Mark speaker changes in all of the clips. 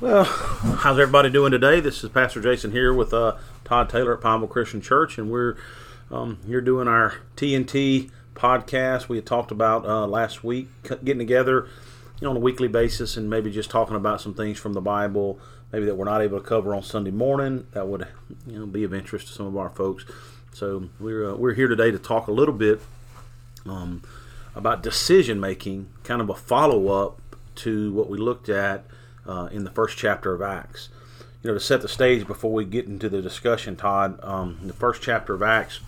Speaker 1: Well, how's everybody doing today? This is Pastor Jason here with uh, Todd Taylor at Pineville Christian Church, and we're um, here doing our TNT podcast. We had talked about uh, last week getting together, you know, on a weekly basis, and maybe just talking about some things from the Bible, maybe that we're not able to cover on Sunday morning. That would, you know, be of interest to some of our folks. So we're uh, we're here today to talk a little bit um, about decision making, kind of a follow up to what we looked at uh, in the first chapter of Acts. You know, to set the stage before we get into the discussion, Todd, um, the first chapter of Acts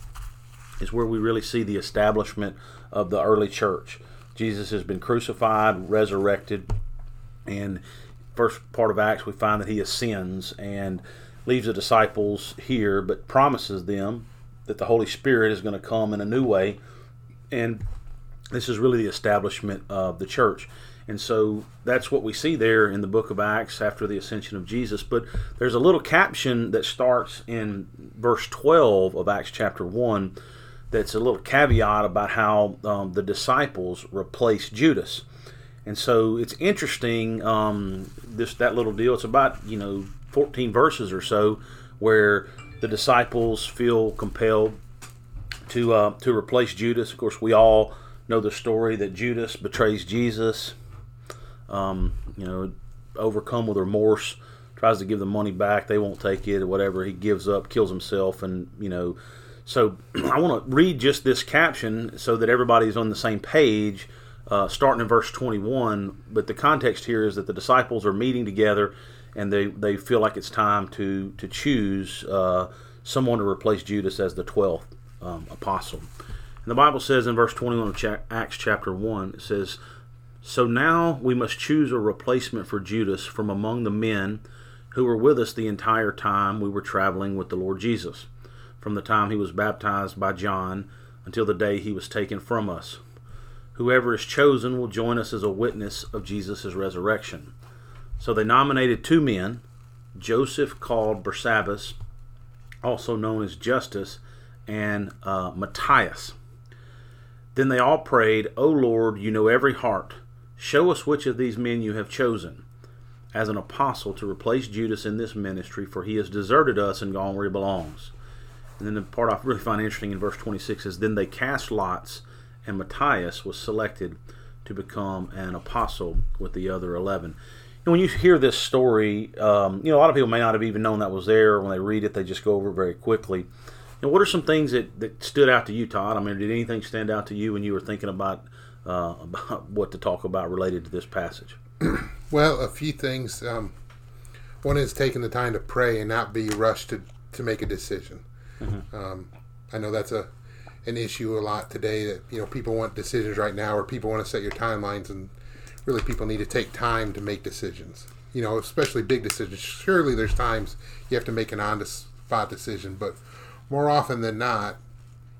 Speaker 1: is where we really see the establishment of the early church. Jesus has been crucified, resurrected, and first part of Acts we find that he ascends and leaves the disciples here, but promises them that the Holy Spirit is going to come in a new way, and this is really the establishment of the church. And so that's what we see there in the book of Acts after the ascension of Jesus. But there's a little caption that starts in verse 12 of Acts chapter 1 that's a little caveat about how um, the disciples replaced Judas. And so it's interesting, um, this that little deal. It's about, you know, 14 verses or so where the disciples feel compelled to uh, to replace Judas. Of course, we all know the story that Judas betrays Jesus um, you know, overcome with remorse, tries to give the money back. They won't take it or whatever. He gives up, kills himself, and you know. So I want to read just this caption so that everybody's on the same page, uh, starting in verse 21. But the context here is that the disciples are meeting together, and they, they feel like it's time to to choose uh, someone to replace Judas as the twelfth um, apostle. And the Bible says in verse 21 of Acts chapter 1, it says, so now we must choose a replacement for Judas from among the men who were with us the entire time we were traveling with the Lord Jesus, from the time he was baptized by John until the day he was taken from us. Whoever is chosen will join us as a witness of Jesus' resurrection. So they nominated two men, Joseph called Barsabbas, also known as Justus, and uh, Matthias. Then they all prayed, O Lord, you know every heart Show us which of these men you have chosen as an apostle to replace Judas in this ministry, for he has deserted us and gone where he belongs. And then the part I really find interesting in verse 26 is Then they cast lots, and Matthias was selected to become an apostle with the other 11. And when you hear this story, um, you know, a lot of people may not have even known that was there. When they read it, they just go over it very quickly. And what are some things that, that stood out to you, Todd? I mean, did anything stand out to you when you were thinking about uh, about what to talk about related to this passage?
Speaker 2: well, a few things. Um, one is taking the time to pray and not be rushed to, to make a decision. Mm-hmm. Um, I know that's a an issue a lot today that you know people want decisions right now, or people want to set your timelines, and really people need to take time to make decisions. You know, especially big decisions. Surely there's times you have to make an on the spot decision, but more often than not,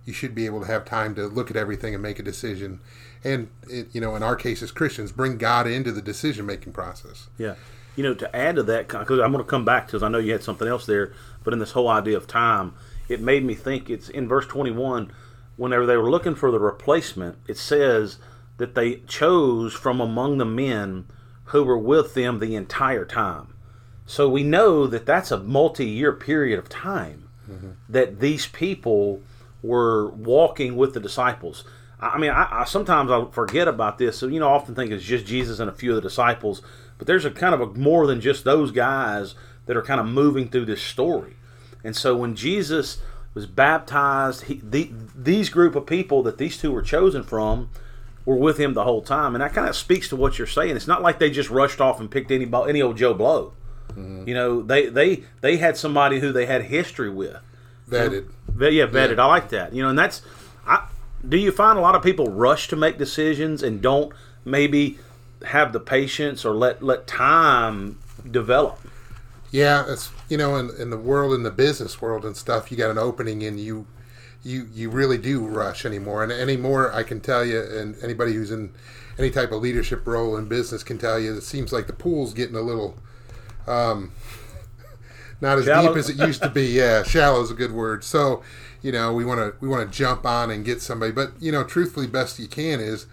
Speaker 2: you should be able to have time to look at everything and make a decision and it, you know in our case as christians bring god into the decision making process.
Speaker 1: Yeah. You know to add to that because i'm going to come back because i know you had something else there but in this whole idea of time it made me think it's in verse 21 whenever they were looking for the replacement it says that they chose from among the men who were with them the entire time. So we know that that's a multi-year period of time mm-hmm. that these people were walking with the disciples I mean, I, I sometimes I forget about this. So you know, I often think it's just Jesus and a few of the disciples, but there's a kind of a more than just those guys that are kind of moving through this story. And so when Jesus was baptized, he, the, these group of people that these two were chosen from were with him the whole time, and that kind of speaks to what you're saying. It's not like they just rushed off and picked any any old Joe Blow. Mm-hmm. You know, they they they had somebody who they had history with,
Speaker 2: vetted.
Speaker 1: yeah, vetted. Yeah. I like that. You know, and that's do you find a lot of people rush to make decisions and don't maybe have the patience or let let time develop?
Speaker 2: Yeah, it's you know, in, in the world, in the business world and stuff, you got an opening and you you you really do rush anymore. And anymore, I can tell you, and anybody who's in any type of leadership role in business can tell you, it seems like the pool's getting a little. Um, not as shallow. deep as it used to be. Yeah, shallow is a good word. So, you know, we want to we want to jump on and get somebody, but you know, truthfully, best you can is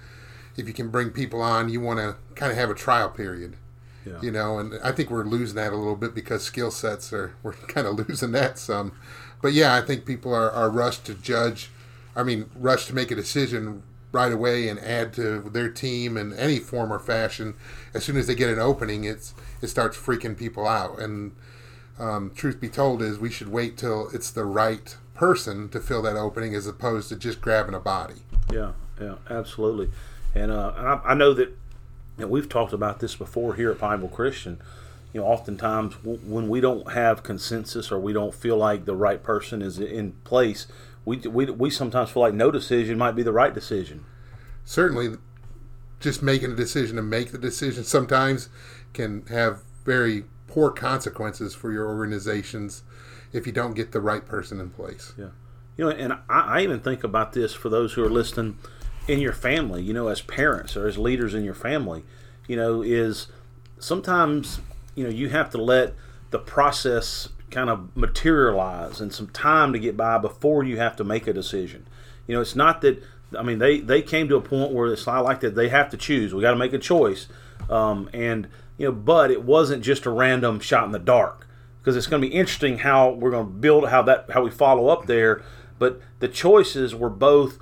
Speaker 2: if you can bring people on, you want to kind of have a trial period.
Speaker 1: Yeah.
Speaker 2: You know, and I think we're losing that a little bit because skill sets are we're kind of losing that some. But yeah, I think people are, are rushed to judge. I mean, rushed to make a decision right away and add to their team in any form or fashion. As soon as they get an opening, it's it starts freaking people out. And um, truth be told, is we should wait till it's the right person to fill that opening, as opposed to just grabbing a body.
Speaker 1: Yeah, yeah, absolutely. And, uh, I, I, know that know, we've talked about this before here at Pineville Christian. You know, oftentimes w- when we don't have consensus or we don't feel like the right person is in place, we, we, we sometimes feel like no decision might be the right decision.
Speaker 2: Certainly, just making a decision to make the decision sometimes can have very poor consequences for your organizations if you don't get the right person in place.
Speaker 1: Yeah. You know, and I, I even think about this for those who are listening in your family, you know, as parents or as leaders in your family, you know, is sometimes, you know, you have to let the process kind of materialize and some time to get by before you have to make a decision. You know, it's not that, I mean, they, they came to a point where it's not like that they have to choose. We got to make a choice. Um, and, you know, but it wasn't just a random shot in the dark because it's going to be interesting how we're going to build how that how we follow up there. But the choices were both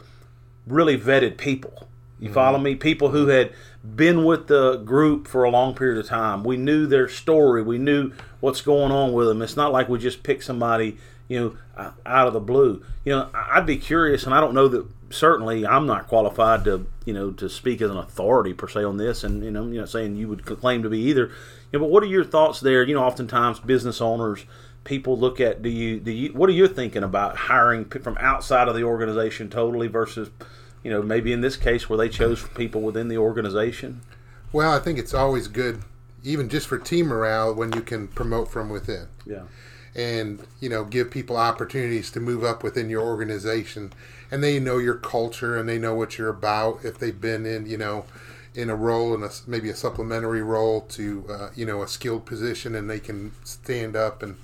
Speaker 1: really vetted people. You mm-hmm. follow me? People who had been with the group for a long period of time. We knew their story. We knew what's going on with them. It's not like we just pick somebody, you know, out of the blue. You know, I'd be curious, and I don't know that certainly I'm not qualified to you know to speak as an authority per se on this, and you know, you know, saying you would claim to be either. You know, but what are your thoughts there? You know, oftentimes business owners, people look at do you do you what are you thinking about hiring from outside of the organization totally versus you know maybe in this case where they chose people within the organization.
Speaker 2: Well, I think it's always good, even just for team morale, when you can promote from within.
Speaker 1: Yeah
Speaker 2: and you know give people opportunities to move up within your organization and they know your culture and they know what you're about if they've been in you know in a role in a maybe a supplementary role to uh, you know a skilled position and they can stand up and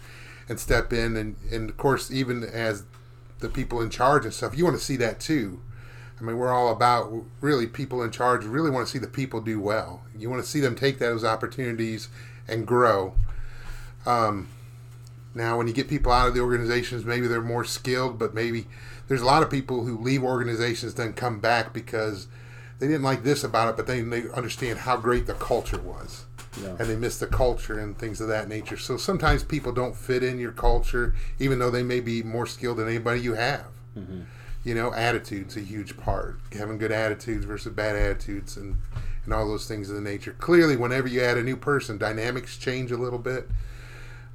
Speaker 2: and step in and and of course even as the people in charge and stuff you want to see that too I mean, we're all about really people in charge. Really want to see the people do well. You want to see them take those opportunities and grow. Um, now, when you get people out of the organizations, maybe they're more skilled, but maybe there's a lot of people who leave organizations then come back because they didn't like this about it, but then they understand how great the culture was. Yeah. And they miss the culture and things of that nature. So sometimes people don't fit in your culture, even though they may be more skilled than anybody you have. Mm-hmm. You know, attitude's a huge part. Having good attitudes versus bad attitudes and, and all those things of the nature. Clearly, whenever you add a new person, dynamics change a little bit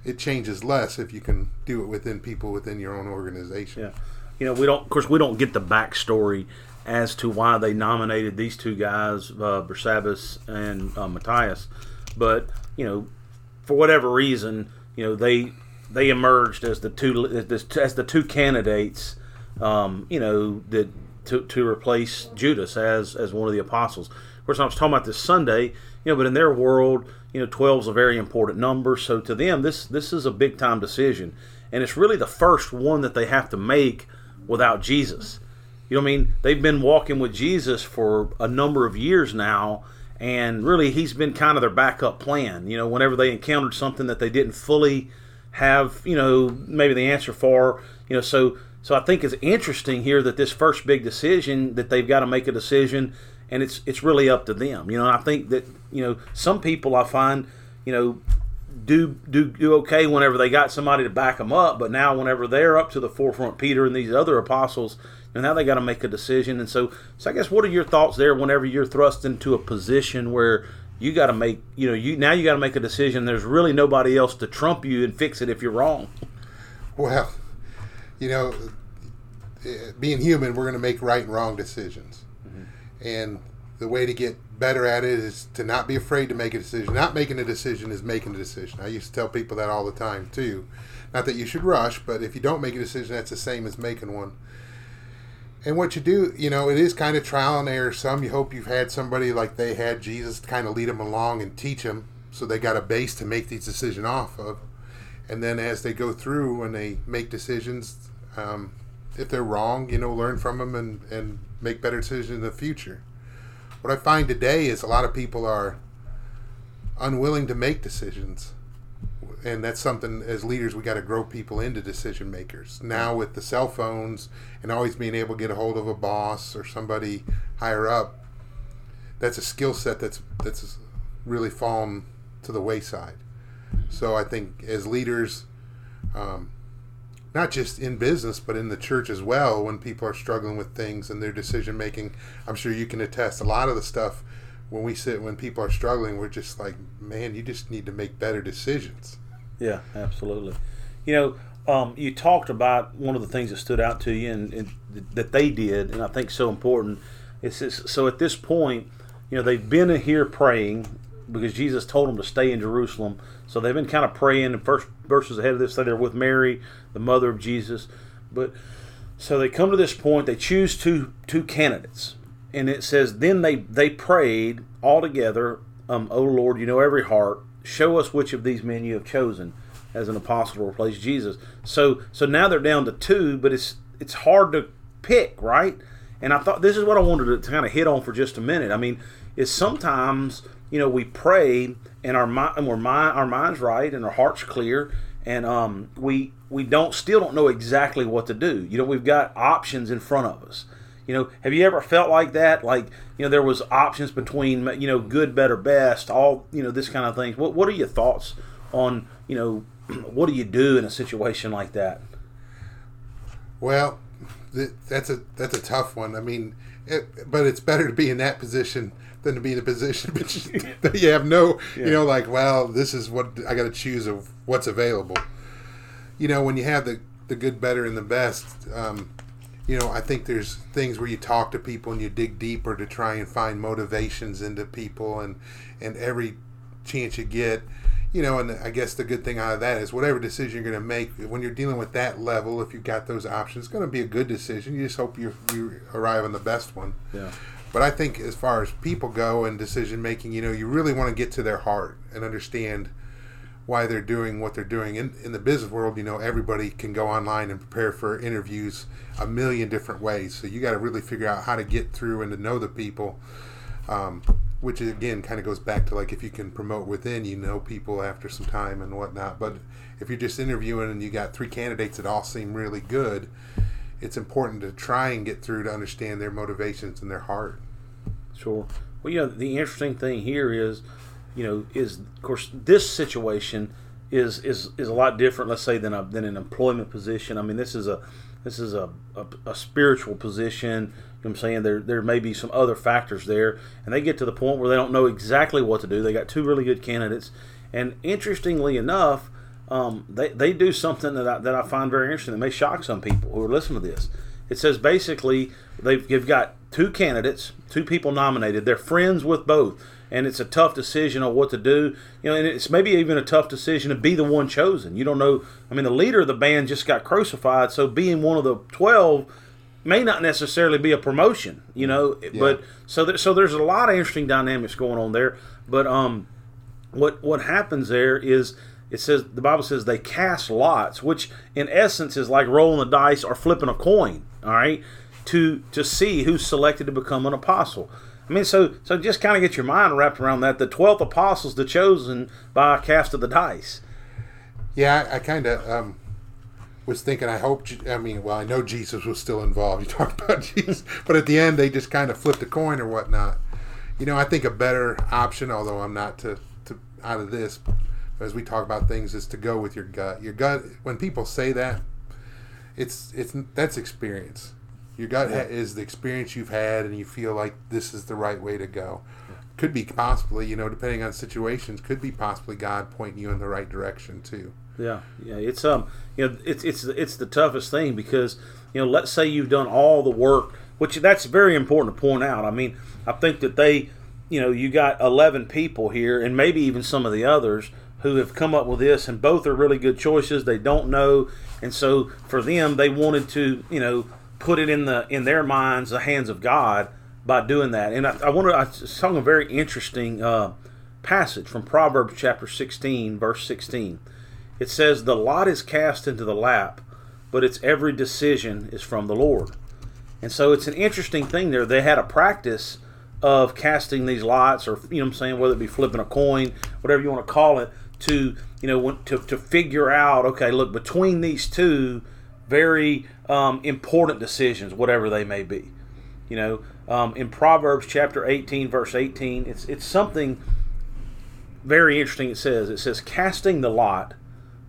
Speaker 2: it changes less if you can do it within people within your own organization.
Speaker 1: Yeah, you know, we don't. Of course, we don't get the backstory as to why they nominated these two guys, uh, Barsabbas and uh, Matthias, but you know, for whatever reason, you know, they they emerged as the two as the two candidates. Um, you know that to, to replace Judas as as one of the apostles. Of course, I was talking about this Sunday, you know, but in their world, you know, 12 is a very important number. So to them, this this is a big time decision, and it's really the first one that they have to make without Jesus. You know I mean? They've been walking with Jesus for a number of years now, and really he's been kind of their backup plan. You know, whenever they encountered something that they didn't fully have, you know, maybe the answer for, you know, so so I think it's interesting here that this first big decision that they've got to make a decision and it's it's really up to them. You know, I think that you know some people I find you know do do do okay whenever they got somebody to back them up, but now whenever they're up to the forefront, Peter and these other apostles, and now they got to make a decision. And so, so I guess what are your thoughts there whenever you're thrust into a position where you got to make you know you now you got to make a decision. There's really nobody else to trump you and fix it if you're wrong.
Speaker 2: Well, you know, eh, being human, we're going to make right and wrong decisions. And the way to get better at it is to not be afraid to make a decision. Not making a decision is making a decision. I used to tell people that all the time too. Not that you should rush, but if you don't make a decision, that's the same as making one. And what you do, you know, it is kind of trial and error. Some you hope you've had somebody like they had Jesus to kind of lead them along and teach them, so they got a base to make these decisions off of. And then as they go through and they make decisions, um, if they're wrong, you know, learn from them and, and make better decisions in the future. What I find today is a lot of people are unwilling to make decisions. And that's something as leaders we got to grow people into decision makers. Now with the cell phones and always being able to get a hold of a boss or somebody higher up, that's a skill set that's that's really fallen to the wayside. So I think as leaders, um, not just in business but in the church as well, when people are struggling with things and their decision making, I'm sure you can attest. A lot of the stuff when we sit when people are struggling, we're just like, man, you just need to make better decisions.
Speaker 1: Yeah, absolutely. You know, um, you talked about one of the things that stood out to you and, and that they did, and I think so important. Is so at this point, you know, they've been here praying because Jesus told them to stay in Jerusalem. So they've been kind of praying. The first verses ahead of this, they're with Mary, the mother of Jesus. But so they come to this point. They choose two two candidates and it says, Then they, they prayed all together, um, O Lord, you know every heart. Show us which of these men you have chosen as an apostle to replace Jesus. So so now they're down to two, but it's it's hard to pick, right? And I thought this is what I wanted to kind of hit on for just a minute. I mean, is sometimes you know we pray and our mind and we're our minds right and our hearts clear and um, we we don't still don't know exactly what to do. You know, we've got options in front of us. You know, have you ever felt like that? Like, you know, there was options between, you know, good, better, best, all, you know, this kind of thing. What What are your thoughts on, you know, what do you do in a situation like that?
Speaker 2: Well, that's a that's a tough one. I mean, it, but it's better to be in that position than to be in a position that you have no, yeah. you know, like, well, this is what I got to choose of what's available. You know, when you have the the good, better, and the best. Um, you know, I think there's things where you talk to people and you dig deeper to try and find motivations into people, and and every chance you get, you know, and I guess the good thing out of that is whatever decision you're going to make when you're dealing with that level, if you've got those options, it's going to be a good decision. You just hope you you arrive on the best one.
Speaker 1: Yeah.
Speaker 2: But I think as far as people go and decision making, you know, you really want to get to their heart and understand why they're doing what they're doing. In, in the business world, you know, everybody can go online and prepare for interviews a million different ways. So you got to really figure out how to get through and to know the people, um, which again kind of goes back to like if you can promote within, you know people after some time and whatnot. But if you're just interviewing and you got three candidates that all seem really good, it's important to try and get through to understand their motivations and their heart.
Speaker 1: Sure. Well, you know, the interesting thing here is you know, is of course this situation is is is a lot different, let's say, than a than an employment position. I mean, this is a this is a, a, a spiritual position. You know I'm saying there there may be some other factors there, and they get to the point where they don't know exactly what to do. They got two really good candidates, and interestingly enough, um, they they do something that I, that I find very interesting that may shock some people who are listening to this. It says basically they've, they've got two candidates, two people nominated. They're friends with both and it's a tough decision on what to do. You know, and it's maybe even a tough decision to be the one chosen. You don't know. I mean, the leader of the band just got crucified, so being one of the twelve may not necessarily be a promotion. You know, yeah. but so there, so there's a lot of interesting dynamics going on there. But um, what what happens there is it says the Bible says they cast lots, which in essence is like rolling the dice or flipping a coin. All right, to to see who's selected to become an apostle. I mean, so so just kind of get your mind wrapped around that. The twelfth apostle's the chosen by a cast of the dice.
Speaker 2: Yeah, I, I kind of um, was thinking. I hope. I mean, well, I know Jesus was still involved. You talk about Jesus, but at the end, they just kind of flipped a coin or whatnot. You know, I think a better option, although I'm not to, to out of this, as we talk about things, is to go with your gut. Your gut. When people say that, it's it's that's experience your gut yeah. is the experience you've had, and you feel like this is the right way to go. Could be possibly, you know, depending on situations, could be possibly God pointing you in the right direction too.
Speaker 1: Yeah, yeah. It's um, you know, it's it's it's the toughest thing because you know, let's say you've done all the work, which that's very important to point out. I mean, I think that they, you know, you got eleven people here, and maybe even some of the others who have come up with this, and both are really good choices. They don't know, and so for them, they wanted to, you know put it in the in their minds the hands of God by doing that. And I, I wanted I saw a very interesting uh, passage from Proverbs chapter 16, verse 16. It says, "The lot is cast into the lap, but its every decision is from the Lord." And so it's an interesting thing there. They had a practice of casting these lots, or you know, what I'm saying whether it be flipping a coin, whatever you want to call it, to you know, to to figure out, okay, look between these two very um, important decisions, whatever they may be. You know, um, in Proverbs chapter 18, verse 18, it's it's something very interesting. It says it says casting the lot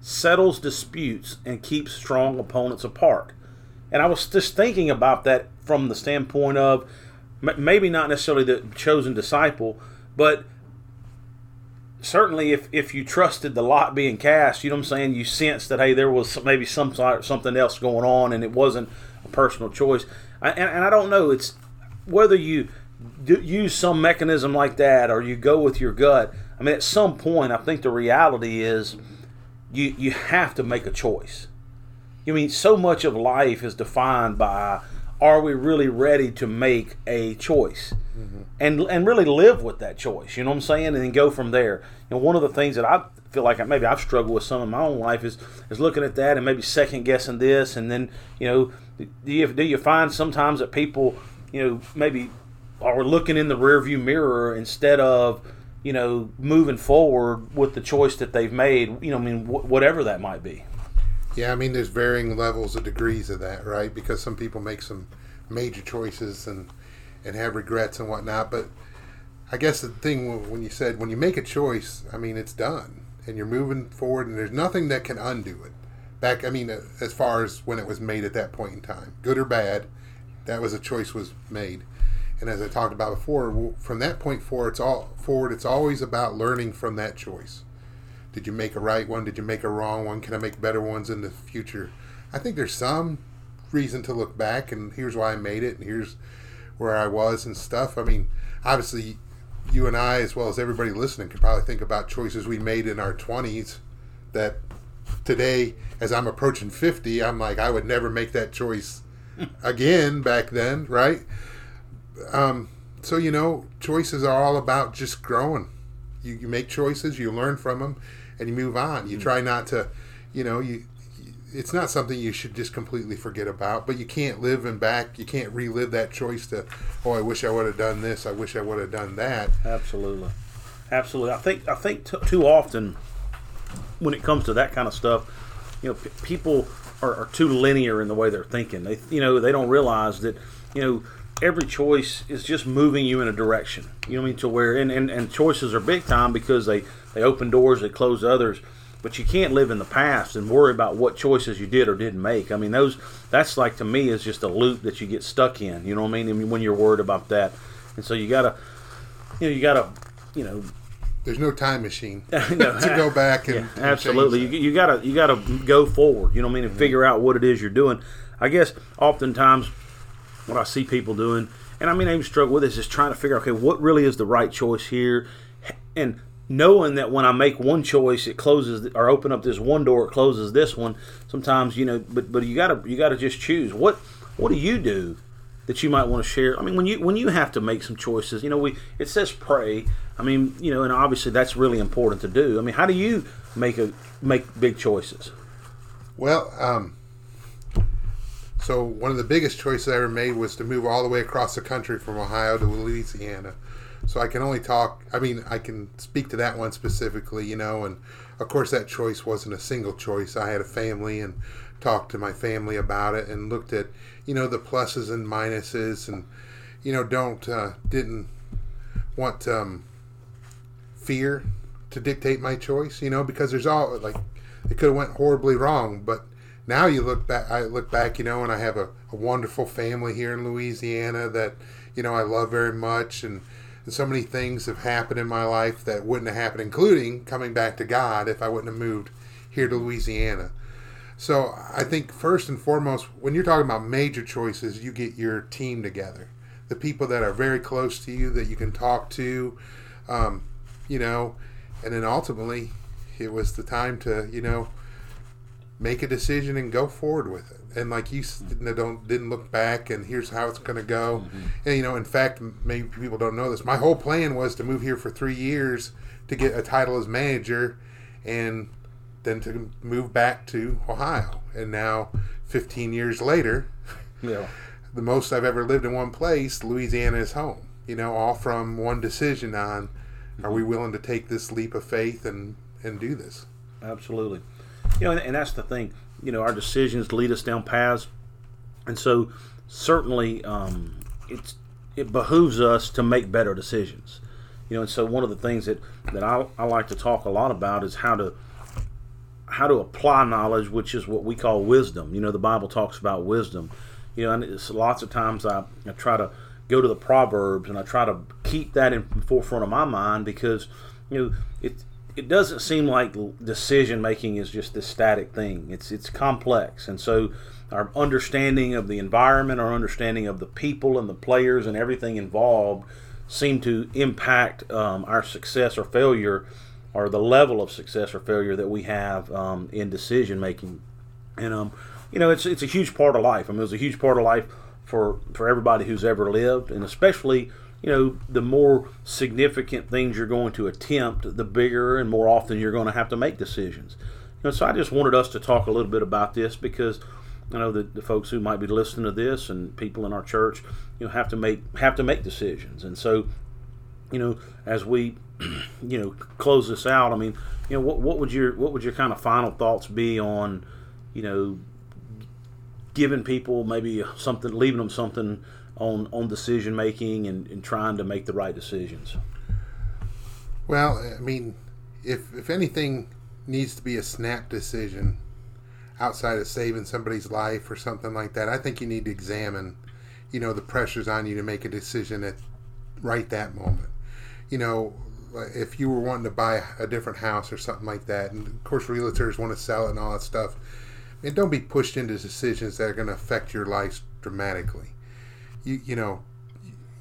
Speaker 1: settles disputes and keeps strong opponents apart. And I was just thinking about that from the standpoint of maybe not necessarily the chosen disciple, but certainly if, if you trusted the lot being cast, you know what I'm saying, you sensed that, hey, there was maybe some something else going on and it wasn't a personal choice. I, and, and I don't know, it's whether you use some mechanism like that or you go with your gut. I mean, at some point, I think the reality is you, you have to make a choice. I mean, so much of life is defined by are we really ready to make a choice mm-hmm. and and really live with that choice you know what i'm saying and then go from there you know one of the things that i feel like maybe i've struggled with some in my own life is is looking at that and maybe second guessing this and then you know do you do you find sometimes that people you know maybe are looking in the rearview mirror instead of you know moving forward with the choice that they've made you know i mean wh- whatever that might be
Speaker 2: yeah, I mean, there's varying levels of degrees of that, right? Because some people make some major choices and and have regrets and whatnot. But I guess the thing when you said when you make a choice, I mean, it's done and you're moving forward, and there's nothing that can undo it. Back, I mean, as far as when it was made at that point in time, good or bad, that was a choice was made. And as I talked about before, from that point forward, it's all forward. It's always about learning from that choice did you make a right one? Did you make a wrong one? Can I make better ones in the future? I think there's some reason to look back and here's why I made it and here's where I was and stuff. I mean, obviously, you and I, as well as everybody listening, could probably think about choices we made in our 20s that today, as I'm approaching 50, I'm like, I would never make that choice again back then, right? Um, so, you know, choices are all about just growing. You, you make choices, you learn from them, and you move on. You mm. try not to, you know, you. It's not something you should just completely forget about, but you can't live in back. You can't relive that choice to, oh, I wish I would have done this. I wish I would have done that.
Speaker 1: Absolutely, absolutely. I think I think t- too often when it comes to that kind of stuff, you know, p- people are, are too linear in the way they're thinking. They, you know, they don't realize that, you know every choice is just moving you in a direction. You know what I mean? To where and, and, and choices are big time because they, they open doors, they close others. But you can't live in the past and worry about what choices you did or didn't make. I mean, those that's like to me is just a loop that you get stuck in. You know what I mean? I mean when you're worried about that, and so you gotta, you know, you gotta, you know,
Speaker 2: there's no time machine to go back and
Speaker 1: yeah, absolutely. And you, you, gotta you gotta go forward. You know what I mean, and mm-hmm. figure out what it is you're doing. I guess oftentimes what I see people doing, and I mean, I even struggle with this, is trying to figure out, okay, what really is the right choice here, and knowing that when I make one choice, it closes or open up this one door, it closes this one. Sometimes, you know, but but you gotta you gotta just choose what what do you do that you might want to share. I mean, when you when you have to make some choices, you know, we it says pray. I mean, you know, and obviously that's really important to do. I mean, how do you make a make big choices?
Speaker 2: Well, um, so one of the biggest choices I ever made was to move all the way across the country from Ohio to Louisiana. So I can only talk. I mean, I can speak to that one specifically, you know. And of course, that choice wasn't a single choice. I had a family and talked to my family about it and looked at, you know, the pluses and minuses, and you know, don't uh, didn't want um, fear to dictate my choice, you know, because there's all like it could have went horribly wrong, but now you look back i look back you know and i have a, a, wonderful family here in louisiana that you know i love very much and, and so many things have happened in my life that wouldn't have happened including coming back to god if i wouldn't have moved here to louisiana. So i think first and foremost when you're talking about major choices you get your team together. The people that are very close to you that you can talk to um, you know and then ultimately it was the time to you know make a decision and go forward with it. And like you don't didn't look back and here's how it's going to go. Mm-hmm. And you know, in fact, maybe people don't know this. My whole plan was to move here for three years to get a title as manager, and then to move back to Ohio. And now, 15 years later, yeah. the most I've ever lived in one place, Louisiana is home. you know, all from one decision on are we willing to take this leap of faith and, and do this?
Speaker 1: Absolutely. You know, and, and that's the thing. You know, our decisions lead us down paths. And so certainly um, it's it behooves us to make better decisions. You know, and so one of the things that, that I, I like to talk a lot about is how to how to apply knowledge, which is what we call wisdom. You know, the Bible talks about wisdom. You know, and it's lots of times I, I try to go to the Proverbs and I try to keep that in forefront of my mind because, you know, it it doesn't seem like decision making is just this static thing. It's it's complex, and so our understanding of the environment, our understanding of the people and the players and everything involved, seem to impact um, our success or failure, or the level of success or failure that we have um, in decision making. And um, you know, it's it's a huge part of life. I mean, it's a huge part of life for for everybody who's ever lived, and especially you know, the more significant things you're going to attempt, the bigger and more often you're going to have to make decisions. You know, so I just wanted us to talk a little bit about this because I know that the folks who might be listening to this and people in our church, you know, have to make have to make decisions. And so, you know, as we, you know, close this out, I mean, you know, what, what would your what would your kind of final thoughts be on, you know, giving people maybe something, leaving them something on on decision making and, and trying to make the right decisions?
Speaker 2: Well, I mean, if if anything needs to be a snap decision outside of saving somebody's life or something like that, I think you need to examine, you know, the pressures on you to make a decision at right that moment. You know, if you were wanting to buy a different house or something like that, and of course realtors want to sell it and all that stuff, and don't be pushed into decisions that are going to affect your life dramatically you you know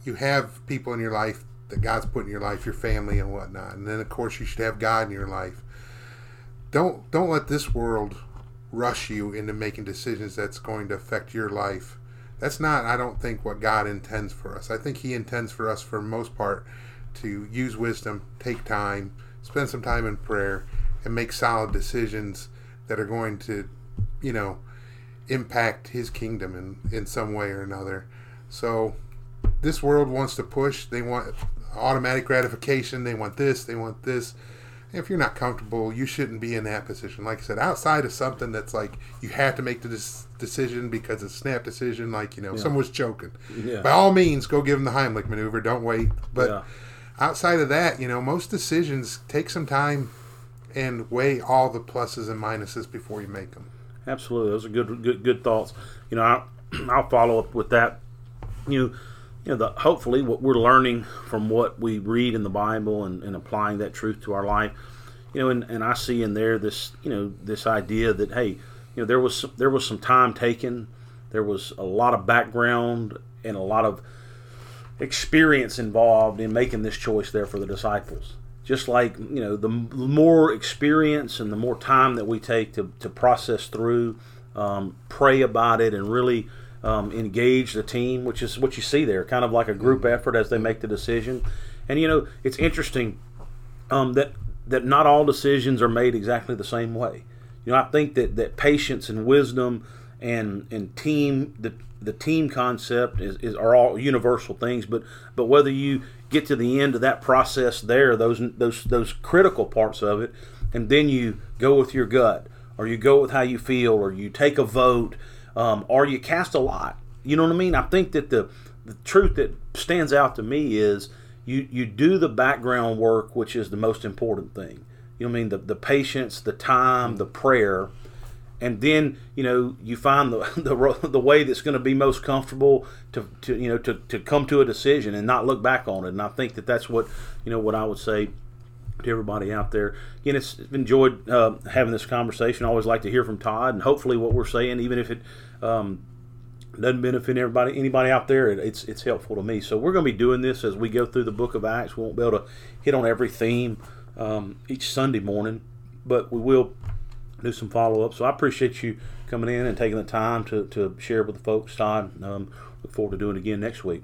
Speaker 2: you have people in your life that God's put in your life, your family and whatnot, and then of course you should have God in your life. Don't don't let this world rush you into making decisions that's going to affect your life. That's not, I don't think, what God intends for us. I think He intends for us, for most part, to use wisdom, take time, spend some time in prayer, and make solid decisions that are going to, you know, impact His kingdom in, in some way or another. So this world wants to push. They want automatic gratification. They want this. They want this. If you're not comfortable, you shouldn't be in that position. Like I said, outside of something that's like you have to make the decision because it's a snap decision, like you know, yeah. someone was choking. Yeah. By all means, go give them the Heimlich maneuver. Don't wait. But yeah. outside of that, you know, most decisions take some time and weigh all the pluses and minuses before you make them.
Speaker 1: Absolutely, those are good, good, good thoughts. You know, I'll, I'll follow up with that you know, you know, the, hopefully what we're learning from what we read in the Bible and, and applying that truth to our life, you know, and, and I see in there this, you know, this idea that hey, you know, there was some, there was some time taken, there was a lot of background and a lot of experience involved in making this choice there for the disciples. Just like you know, the more experience and the more time that we take to, to process through, um, pray about it, and really um, engage the team, which is what you see there, kind of like a group effort as they make the decision. And you know, it's interesting um, that that not all decisions are made exactly the same way. You know, I think that that patience and wisdom and and team the the team concept is, is are all universal things, but but whether you get to the end of that process there, those those those critical parts of it, and then you go with your gut, or you go with how you feel, or you take a vote, um, or you cast a lot. You know what I mean? I think that the the truth that stands out to me is you you do the background work, which is the most important thing. You know what I mean? The the patience, the time, the prayer, and then you know you find the the, the way that's going to be most comfortable to, to you know to, to come to a decision and not look back on it. And I think that that's what you know what I would say to everybody out there. Again, it's enjoyed uh, having this conversation. I always like to hear from Todd, and hopefully, what we're saying, even if it um, doesn't benefit everybody, anybody out there, it, it's it's helpful to me. So we're going to be doing this as we go through the Book of Acts. We won't be able to hit on every theme um, each Sunday morning, but we will do some follow up. So I appreciate you coming in and taking the time to, to share with the folks, Todd. Um, look forward to doing it again next week.